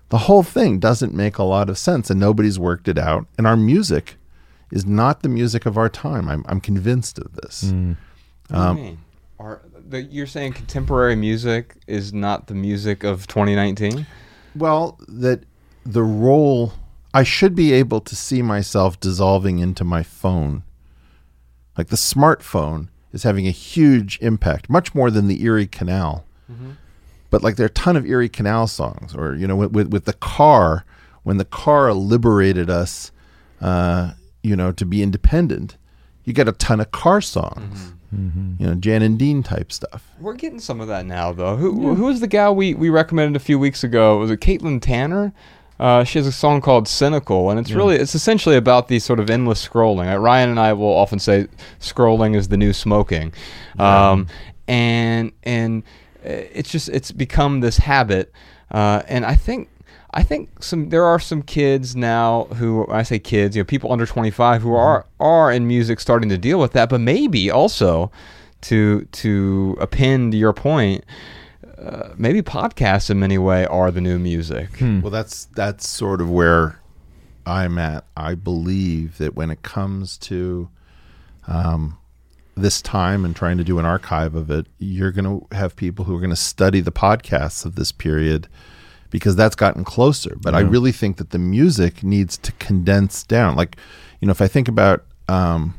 The whole thing doesn't make a lot of sense, and nobody's worked it out. And our music is not the music of our time. I'm, I'm convinced of this.
What do you
um,
mean? Are the, you're saying contemporary music is not the music of 2019?
Well, that the role I should be able to see myself dissolving into my phone. Like the smartphone is having a huge impact, much more than the Erie Canal. But like there are a ton of Erie Canal songs, or you know, with with, with the car, when the car liberated us, uh, you know, to be independent, you get a ton of car songs. You know, Jan and Dean type stuff.
We're getting some of that now, though. Who who was the gal we, we recommended a few weeks ago? Was it Caitlin Tanner? Uh, she has a song called "Cynical," and it's really it's essentially about the sort of endless scrolling. Uh, Ryan and I will often say scrolling is the new smoking, um, and and uh, it's just it's become this habit, uh, and I think. I think some there are some kids now who I say kids, you know, people under 25 who are are in music starting to deal with that, but maybe also to to append your point, uh, maybe podcasts in many way are the new music.
Well, that's that's sort of where I'm at. I believe that when it comes to um, this time and trying to do an archive of it, you're going to have people who are going to study the podcasts of this period because that's gotten closer. But I really think that the music needs to condense down. Like, you know, if I think about, um,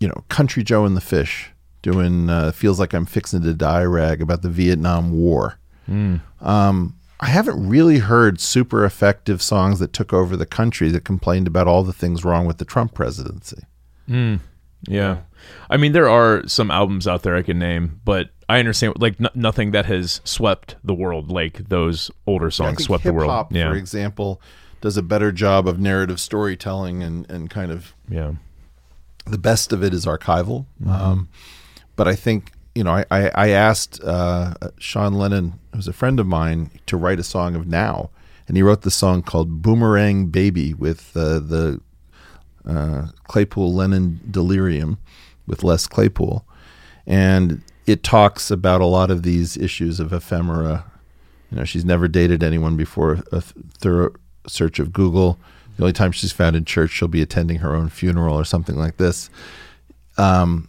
you know, Country Joe and the Fish doing uh, "Feels Like I'm Fixing to Die" rag about the Vietnam War. Um, I haven't really heard super effective songs that took over the country that complained about all the things wrong with the Trump presidency. You
Yeah. I mean, there are some albums out there I can name, but I understand like n- nothing that has swept the world like those older songs
think
swept the world. Yeah.
for example, does a better job of narrative storytelling and, and kind of
yeah.
the best of it is archival. Um, but I think you know I I, I asked uh, Sean Lennon, who's a friend of mine, to write a song of now, and he wrote the song called "Boomerang Baby" with uh, the uh, Claypool Lennon Delirium with Les Claypool, and it talks about a lot of these issues of ephemera. You know, she's never dated anyone before a th- thorough search of Google. The only time she's found in church, she'll be attending her own funeral or something like this. Um,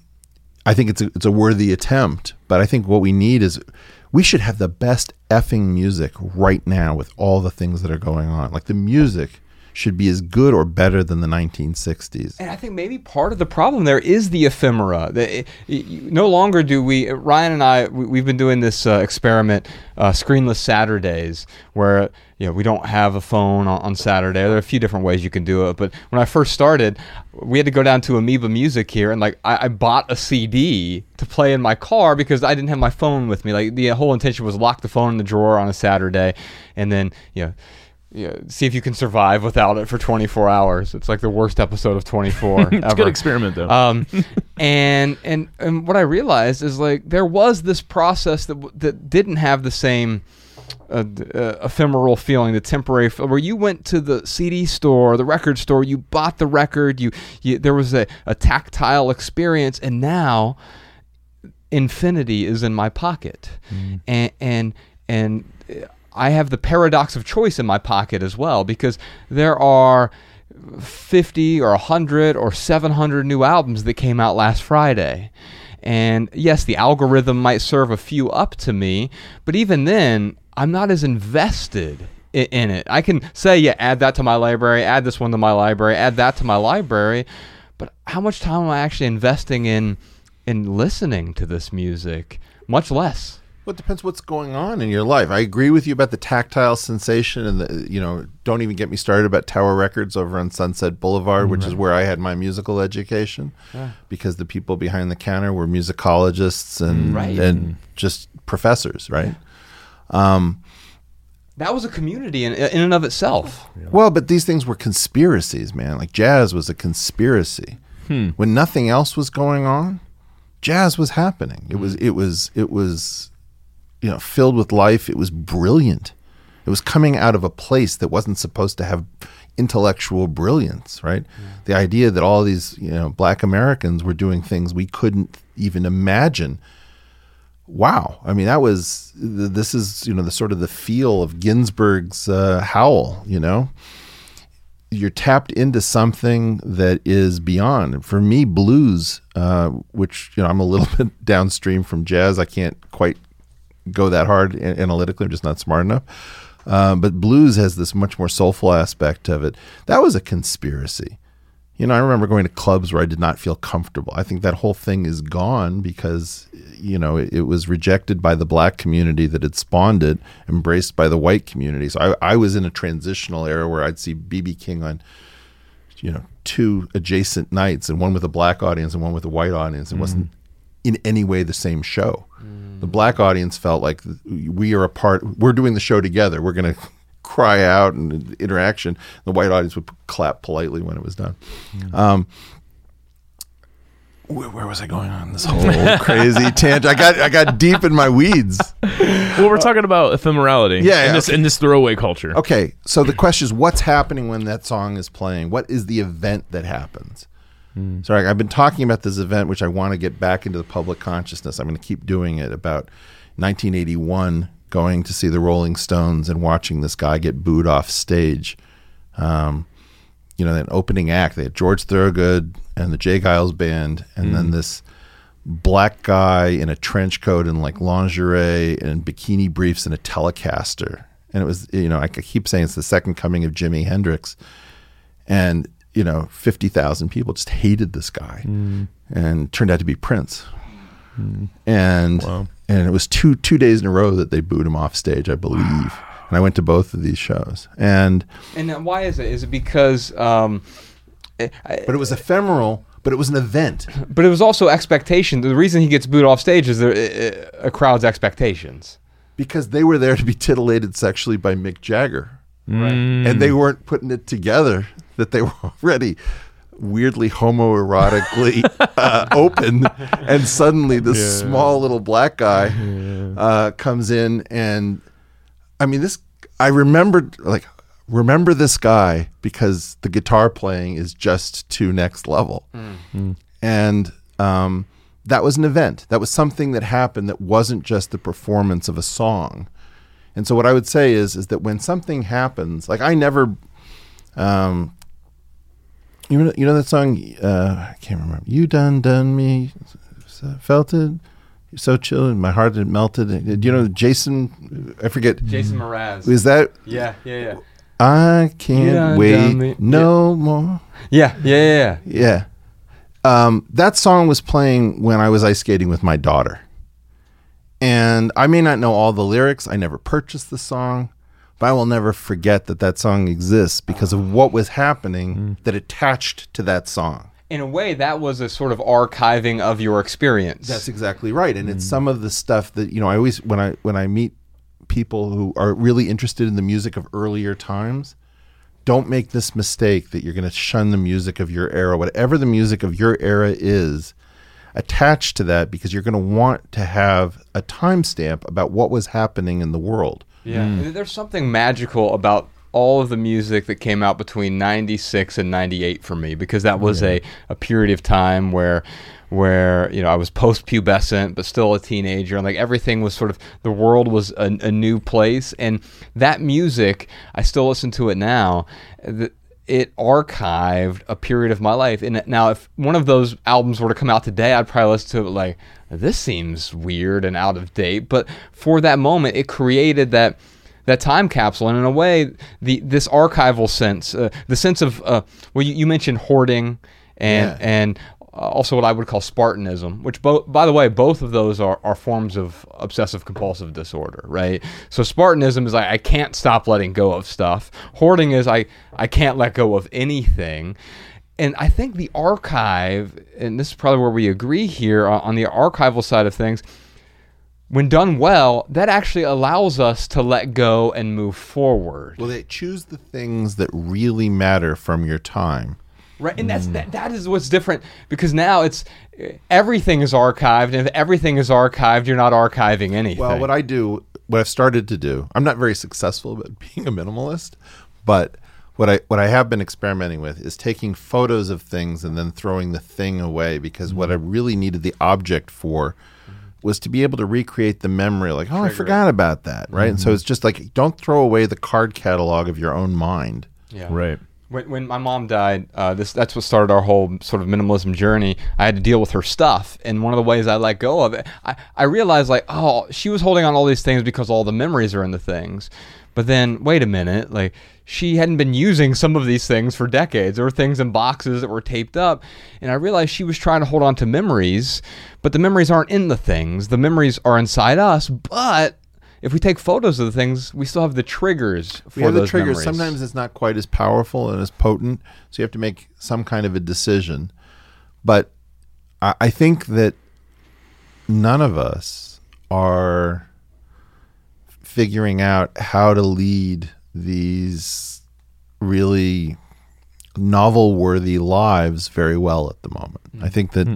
I think it's a, it's a worthy attempt, but I think what we need is we should have the best effing music right now with all the things that are going on. Like the music should be as good or better than the 1960s.
And I think maybe part of the problem there is the ephemera. No longer do we, Ryan and I, we, we've been doing this uh, experiment, uh, Screenless Saturdays, where you know we don't have a phone on, on Saturday. There are a few different ways you can do it, but when I first started, we had to go down to Amoeba Music here, and like I, I bought a CD to play in my car because I didn't have my phone with me. Like the whole intention was lock the phone in the drawer on a Saturday, and then you know yeah, see if you can survive without it for 24 hours. It's like the worst episode of 24 [laughs]
It's a
ever.
good experiment though.
Um, [laughs] and and and what I realized is like there was this process that that didn't have the same uh, uh, ephemeral feeling, the temporary, f- where you went to the CD store, the record store, you bought the record, you, you there was a, a tactile experience, and now infinity is in my pocket, and and and I have the paradox of choice in my pocket as well because there are 50 or 100 or 700 new albums that came out last Friday. And yes, the algorithm might serve a few up to me, but even then, I'm not as invested in it. I can say, yeah, add that to my library, add this one to my library, add that to my library, but how much time am I actually investing in in listening to this music? Much less.
Well, it depends what's going on in your life. I agree with you about the tactile sensation, and the you know, don't even get me started about Tower Records over on Sunset Boulevard, which is where I had my musical education, because the people behind the counter were musicologists and
Right.
and just professors, right?
Um, that was a community in, in and of itself.
Well, but these things were conspiracies, man. Like jazz was a conspiracy. Hmm. When nothing else was going on, jazz was happening. It was hmm. it was it was you know, filled with life. It was brilliant. It was coming out of a place that wasn't supposed to have intellectual brilliance, right? The idea that all these, you know, black Americans were doing things we couldn't even imagine. Wow. I mean, that was this is, you know, the sort of the feel of Ginsberg's uh, Howl, you know? You're tapped into something that is beyond. For me, blues, uh, which you know, I'm a little [laughs] bit downstream from jazz. I can't quite go that hard analytically. I'm just not smart enough. Um, but blues has this much more soulful aspect of it. That was a conspiracy. You know, I remember going to clubs where I did not feel comfortable. I think that whole thing is gone because, you know, it, it was rejected by the black community that had spawned it, embraced by the white community. So I, I was in a transitional era where I'd see BB King on, you know, two adjacent nights and one with a black audience and one with a white audience. It wasn't in any way the same show. The black audience felt like we are a part. We're doing the show together. We're going [laughs] to cry out and interaction. The white audience would clap politely when it was done. Um, where, where was I going on this whole [laughs] crazy tangent? I got I got deep in my weeds.
well, we're talking about ephemerality.
Yeah,
in
yeah,
this in this throwaway culture.
Okay, so the question is, what's happening when that song is playing? What is the event that happens? Sorry, I've been talking about this event, which I want to get back into the public consciousness. I'm going to keep doing it. About 1981, going to see the Rolling Stones and watching this guy get booed off stage. Um, you know, that opening act, they had George Thorogood and the J. Geils band, and then this black guy in a trench coat and like lingerie and bikini briefs and a Telecaster. And it was, you know, I keep saying it's the second coming of Jimi Hendrix. And, you know, 50,000 people just hated this guy and turned out to be Prince. And and it was two two days in a row that they booed him off stage, I believe. [sighs] And I went to both of these shows. And
And why is it? Is it because um, I- I-
but it was ephemeral, but it was an event [clears throat]
But it was also expectation. The reason he gets booed off stage is the, a crowd's expectations.
because they were there to be titillated sexually by Mick Jagger.
Mm.
And they weren't putting it together that they [laughs] were already weirdly homoerotically uh, [laughs] open. And suddenly this small little black guy uh, comes in. And I mean, this, I remembered, like, remember this guy because the guitar playing is just to next level. And um, that was an event. That was something that happened that wasn't just the performance of a song. And so what I would say is is that when something happens, like I never, um, you know, you know that song. Uh, I can't remember. You done done me, felt it, so chill, and my heart had melted. Do you know Jason? I forget.
Jason Mraz.
Is that
yeah, yeah, yeah.
I can't wait no more?
Yeah, yeah, yeah, yeah.
Yeah. Um, that song was playing when I was ice skating with my daughter. And I may not know all the lyrics. I never purchased the song, but I will never forget that that song exists because of what was happening mm. that attached to that song.
In a way, that was a sort of archiving of your experience.
That's exactly right. And it's mm. some of the stuff that, you know, I always when I when I meet people who are really interested in the music of earlier times, don't make this mistake that you're going to shun the music of your era. Whatever the music of your era is, attached to that because you're going to want to have a timestamp about what was happening in the world.
Yeah, mm. and there's something magical about all of the music that came out between 96 and 98 for me because that was a, a period of time where where you know I was post-pubescent but still a teenager and like everything was sort of the world was a, a new place and that music I still listen to it now th- it archived a period of my life and now if one of those albums were to come out today I'd probably listen to it like this seems weird and out of date but for that moment it created that that time capsule and in a way the this archival sense uh, the sense of uh, well you, you mentioned hoarding and
Yeah.
and also what I would call Spartanism, which both, by the way, both of those are, are forms of obsessive compulsive disorder, right? So Spartanism is like I can't stop letting go of stuff. Hoarding is I I can't let go of anything. And I think the archive, and this is probably where we agree here on, the archival side of things, when done well, that actually allows us to let go and move forward.
Well, they choose the things that really matter from your time.
Right, and that's mm. that, that is what's different because now it's eh, everything is archived, and if everything is archived, you're not archiving anything.
Well, what I do, what I've started to do, I'm not very successful at [laughs] being a minimalist, but what I what I have been experimenting with is taking photos of things and then throwing the thing away because what I mm-hmm. really needed the object for mm-hmm. was to be able to recreate the memory like oh I forgot about that right and so mm-hmm. it's just like don't throw away the card catalog of your own mind
yeah.
Right.
When, when my mom died, uh, this that's what started our whole sort of minimalism journey. I had to deal with her stuff, and one of the ways I let go of it, I, I realized like, oh, she was holding on all these things because all the memories are in the things. But then, wait a minute, like she hadn't been using some of these things for decades. There were things in boxes that were taped up, and I realized she was trying to hold on to memories, but the memories aren't in the things. The memories are inside us, but if we take photos of the things, we still have the triggers for
we have the triggers
memories.
sometimes it's not quite as powerful and as potent so you have to make some kind of a decision but I think that none of us are figuring out how to lead these really novel worthy lives very well at the moment. I think that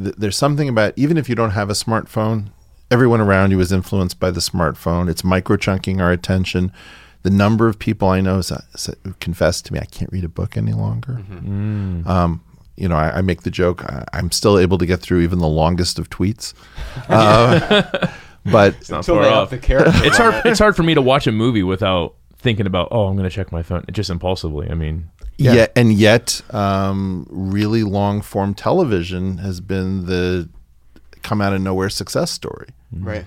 th- there's something about even if you don't have a smartphone everyone around you is influenced by the smartphone. It's micro chunking our attention. The number of people i know s- s- confess to me i can't read a book any longer. Um, you know I, I make the joke I, i'm still able to get through even the longest of tweets. [laughs] Uh, but it's
Not
Until
far
they
off.
up the character.
It's hard. It's hard for me to watch a movie without thinking about. Oh, I'm going to check my phone. Just impulsively. I mean,
Yeah.
Yet and yet, um, really long form television has been the come out of nowhere success story.
right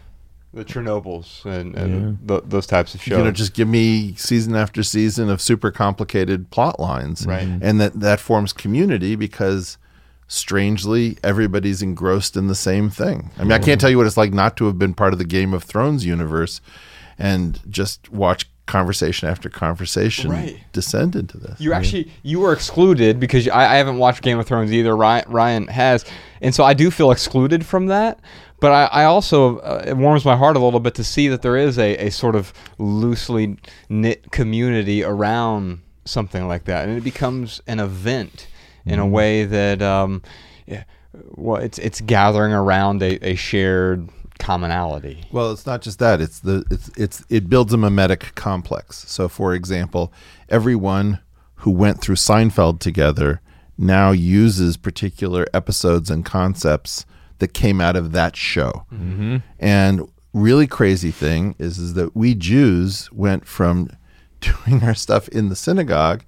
the chernobyls and, and th- those types of shows
You know, just give me season after season of super complicated plot lines,
Right.
And that that forms community because strangely everybody's engrossed in the same thing. I mean, I can't tell you what it's like not to have been part of the Game of Thrones universe and just watch conversation after conversation
Right.
descend into this.
You actually you were excluded because I, I haven't watched Game of Thrones either. Ryan, Ryan has, and so I do feel excluded from that. But I, I also uh, it warms my heart a little bit to see that there is a, a sort of loosely knit community around something like that, and it becomes an event in a way that um, yeah, well, it's it's gathering around a, a shared commonality.
Well, it's not just that. It's the it's it's it builds a mimetic complex. So, for example, everyone who went through Seinfeld together now uses particular episodes and concepts that came out of that show. And really crazy thing is is that we Jews went from [laughs] doing our stuff in the synagogue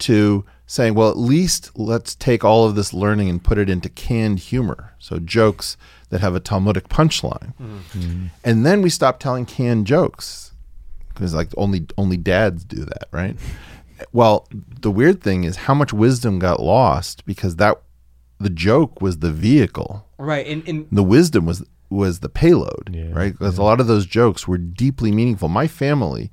to saying, well, at least let's take all of this learning and put it into canned humor. So jokes that have a Talmudic punchline. Mm-hmm. Mm-hmm. And then we stopped telling canned jokes because like only only dads do that, right? Well, the weird thing is how much wisdom got lost because that the joke was the vehicle
Right, and, and
the wisdom was was the payload,
Yeah,
right? Because a lot of those jokes were deeply meaningful. My family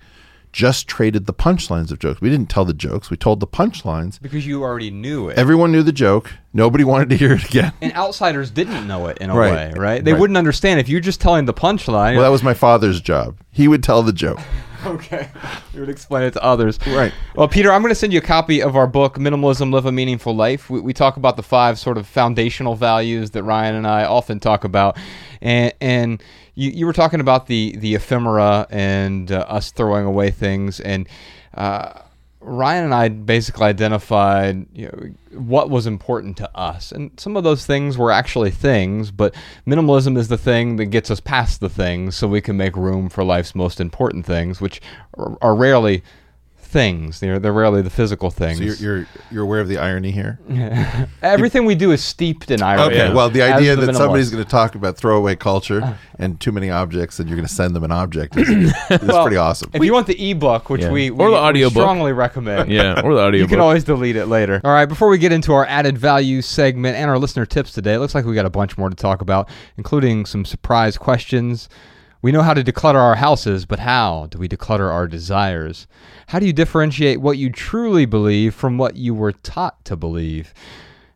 just traded the punchlines of jokes. We didn't tell the jokes; we told the punchlines.
because you already knew it.
Everyone knew the joke. Nobody [laughs] wanted to hear it again.
and outsiders didn't know it in a
Right.
way, right? They
Right.
wouldn't understand if you're just telling the punchline.
Well, that was my father's job. He would tell the joke. [laughs]
okay, you would explain it to others,
Right.
Well, Peter, I'm going to send you a copy of our book, Minimalism: Live a Meaningful Life. We, we talk about the five sort of foundational values that Ryan and I often talk about, and and you, you were talking about the the ephemera and uh, us throwing away things and. Uh, Ryan and I basically identified you know, what was important to us. And some of those things were actually things, but minimalism is the thing that gets us past the things so we can make room for life's most important things, which are, are rarely things. They're, they're rarely the physical things.
So you're, you're you're aware of the irony here. [laughs]
Everything we do is steeped in irony.
Okay. Well, the idea
the
that somebody's going to talk about throwaway culture uh. and too many objects, and you're going to send them an object is, is [laughs]
Well,
pretty awesome.
If you want the ebook, which
Yeah.
we,
Or
we,
the
we
audiobook.
strongly recommend,
Yeah, or the audio. [laughs]
You can always delete it later. All right, before we get into our added value segment and our listener tips today, it looks like we got a bunch more to talk about, including some surprise questions. We know how to declutter our houses, but how do we declutter our desires? How do you differentiate what you truly believe from what you were taught to believe?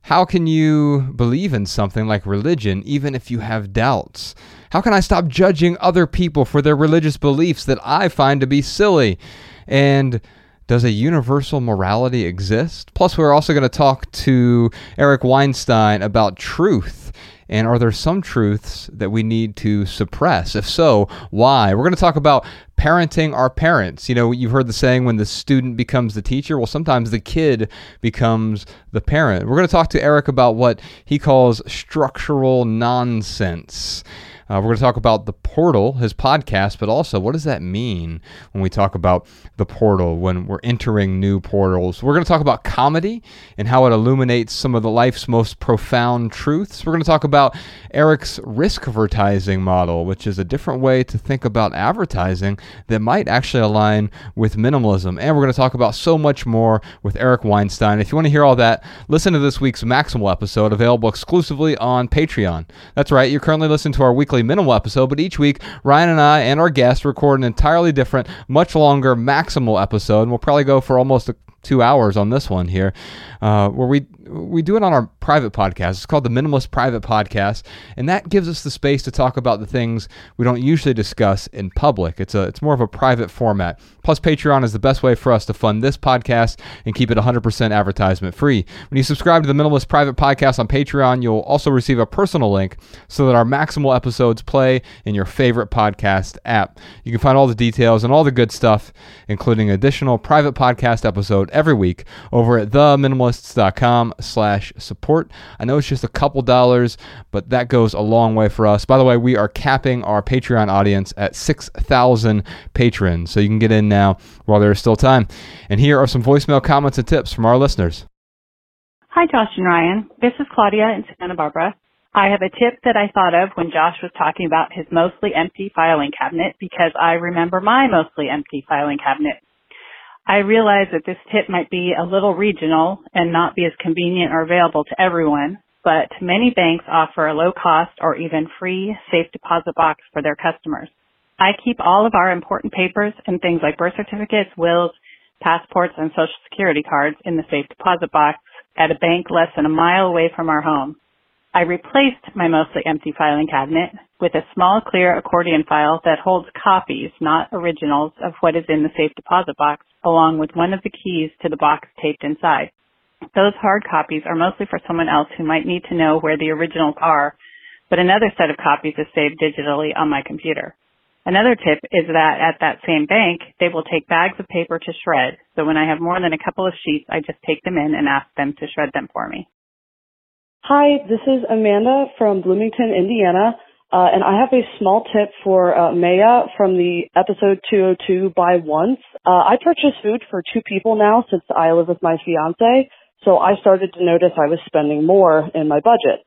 How can you believe in something like religion even if you have doubts? How can I stop judging other people for their religious beliefs that I find to be silly? And does a universal morality exist? Plus, we're also going to talk to Eric Weinstein about truth. And are there some truths that we need to suppress? If so, why? We're going to talk about parenting our parents. You know, you've heard the saying when the student becomes the teacher. Well, sometimes the kid becomes the parent. We're going to talk to Eric about what he calls structural nonsense. Uh, we're going to talk about the portal, his podcast, but also what does that mean when we talk about the portal, when we're entering new portals? We're going to talk about comedy and how it illuminates some of the life's most profound truths. We're going to talk about Eric's risk advertising model, which is a different way to think about advertising that might actually align with minimalism. And we're going to talk about so much more with Eric Weinstein. If you want to hear all that, listen to this week's Maximal episode available exclusively on Patreon. That's right, you're currently listening to our weekly minimal episode, but each week Ryan and I and our guests record an entirely different, much longer Maximal episode, and we'll probably go for almost a two hours on this one here, uh, where we we do it on our private podcast. It's called the Minimalist Private Podcast, and that gives us the space to talk about the things we don't usually discuss in public. It's a it's more of a private format. Plus, Patreon is the best way for us to fund this podcast and keep it 100% advertisement free. When you subscribe to the Minimalist Private Podcast on Patreon, you'll also receive a personal link so that our maximal episodes play in your favorite podcast app. You can find all the details and all the good stuff, including additional private podcast episode every week over at theminimalists.com slash support. I know it's just a couple dollars, but that goes a long way for us. By the way, we are capping our Patreon audience at 6,000 patrons, so you can get in now while there is still time. And here are some voicemail comments and tips from our listeners.
Hi, Josh and Ryan. This is Claudia in Santa Barbara. I have a tip that I thought of when Josh was talking about his mostly empty filing cabinet because I remember my mostly empty filing cabinet. I realize that this tip might be a little regional and not be as convenient or available to everyone, but many banks offer a low cost or even free safe deposit box for their customers. I keep all of our important papers and things like birth certificates, wills, passports, and social security cards in the safe deposit box at a bank less than a mile away from our home. I replaced my mostly empty filing cabinet with a small clear accordion file that holds copies, not originals, of what is in the safe deposit box, along with one of the keys to the box taped inside. Those hard copies are mostly for someone else who might need to know where the originals are, but another set of copies is saved digitally on my computer. Another tip is that at that same bank, they will take bags of paper to shred. So when I have more than a couple of sheets, I just take them in and ask them to shred them for me.
Hi, this is Amanda from Bloomington, Indiana. Uh, and I have a small tip for uh, Maya from the episode 202 Buy Once. Uh, I purchase food for two people now since I live with my fiance, so I started to notice I was spending more in my budget.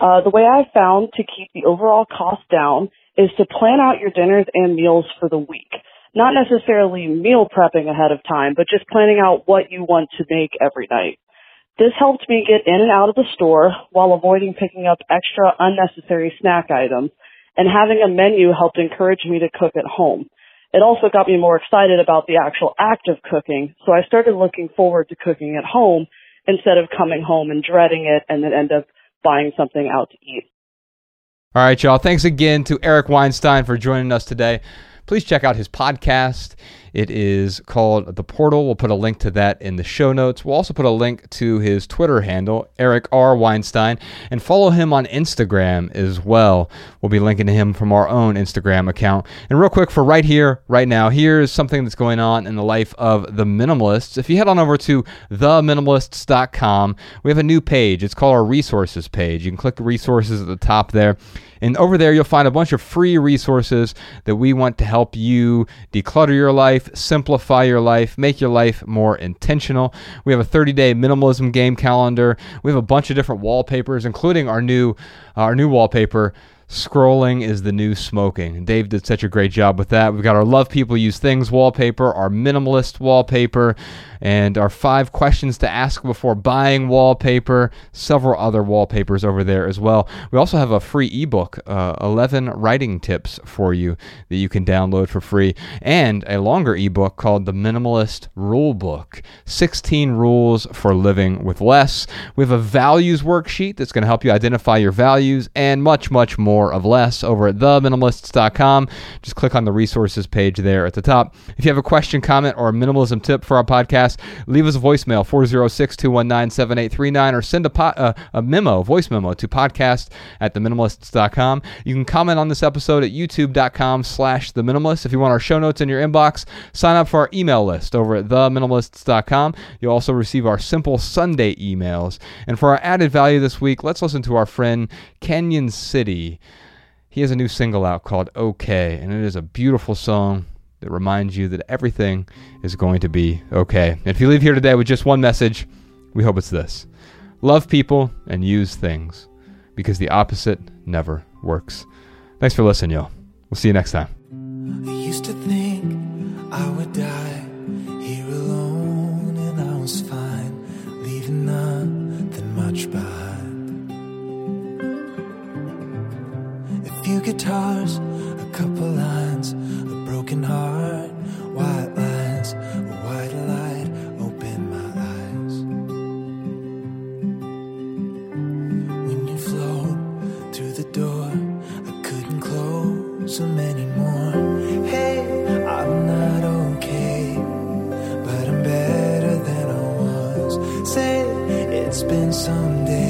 Uh, the way I've found to keep the overall cost down is to plan out your dinners and meals for the week. Not necessarily meal prepping ahead of time, but just planning out what you want to make every night. This helped me get in and out of the store while avoiding picking up extra unnecessary snack items, and having a menu helped encourage me to cook at home. It also got me more excited about the actual act of cooking, so I started looking forward to cooking at home instead of coming home and dreading it and then end up buying something out to eat.
All right, y'all. Thanks again to Eric Weinstein for joining us today. Please check out his podcast. It is called The Portal. We'll put a link to that in the show notes. We'll also put a link to his Twitter handle, Eric R. Weinstein, and follow him on Instagram as well. We'll be linking to him from our own Instagram account. And real quick, for right here, right now, here's something that's going on in the life of the minimalists. If you head on over to theminimalists.com, we have a new page. It's called our resources page. You can click resources at the top there. And over there, you'll find a bunch of free resources that we want to help you declutter your life, simplify your life, make your life more intentional. We have a 30 day minimalism game calendar. We have a bunch of different wallpapers, including our new, uh, our new wallpaper Scrolling is the new smoking. Dave did such a great job with that. We've got our Love People Use Things wallpaper, our minimalist wallpaper, and our five questions to ask before buying wallpaper, several other wallpapers over there as well. We also have a free ebook, uh, 11 writing tips for you that you can download for free, and a longer ebook called The Minimalist Rule Book 16 Rules for Living with Less. We have a values worksheet that's going to help you identify your values and much, much more of less over at theminimalists.com. Just click on the resources page there at the top. If you have a question, comment, or a minimalism tip for our podcast, leave us a voicemail 406 219 7839 or send a, po- uh, a memo, voice memo to podcast at theminimalists.com. You can comment on this episode at youtube.com slash the minimalist. If you want our show notes in your inbox, sign up for our email list over at theminimalists.com. You'll also receive our simple Sunday emails. And for our added value this week, let's listen to our friend Kenyon City he has a new single out called Okay, and it is a beautiful song that reminds you that everything is going to be okay. And if you leave here today with just one message, we hope it's this love people and use things because the opposite never works. Thanks for listening, y'all. We'll see you next time.
I used to think I would die here alone, and I was fine, leaving nothing much behind. few guitars, a couple lines, a broken heart, white lines, a white light, open my eyes. When you float through the door, I couldn't close them anymore. Hey, I'm not okay, but I'm better than I was. Say, it's been some day.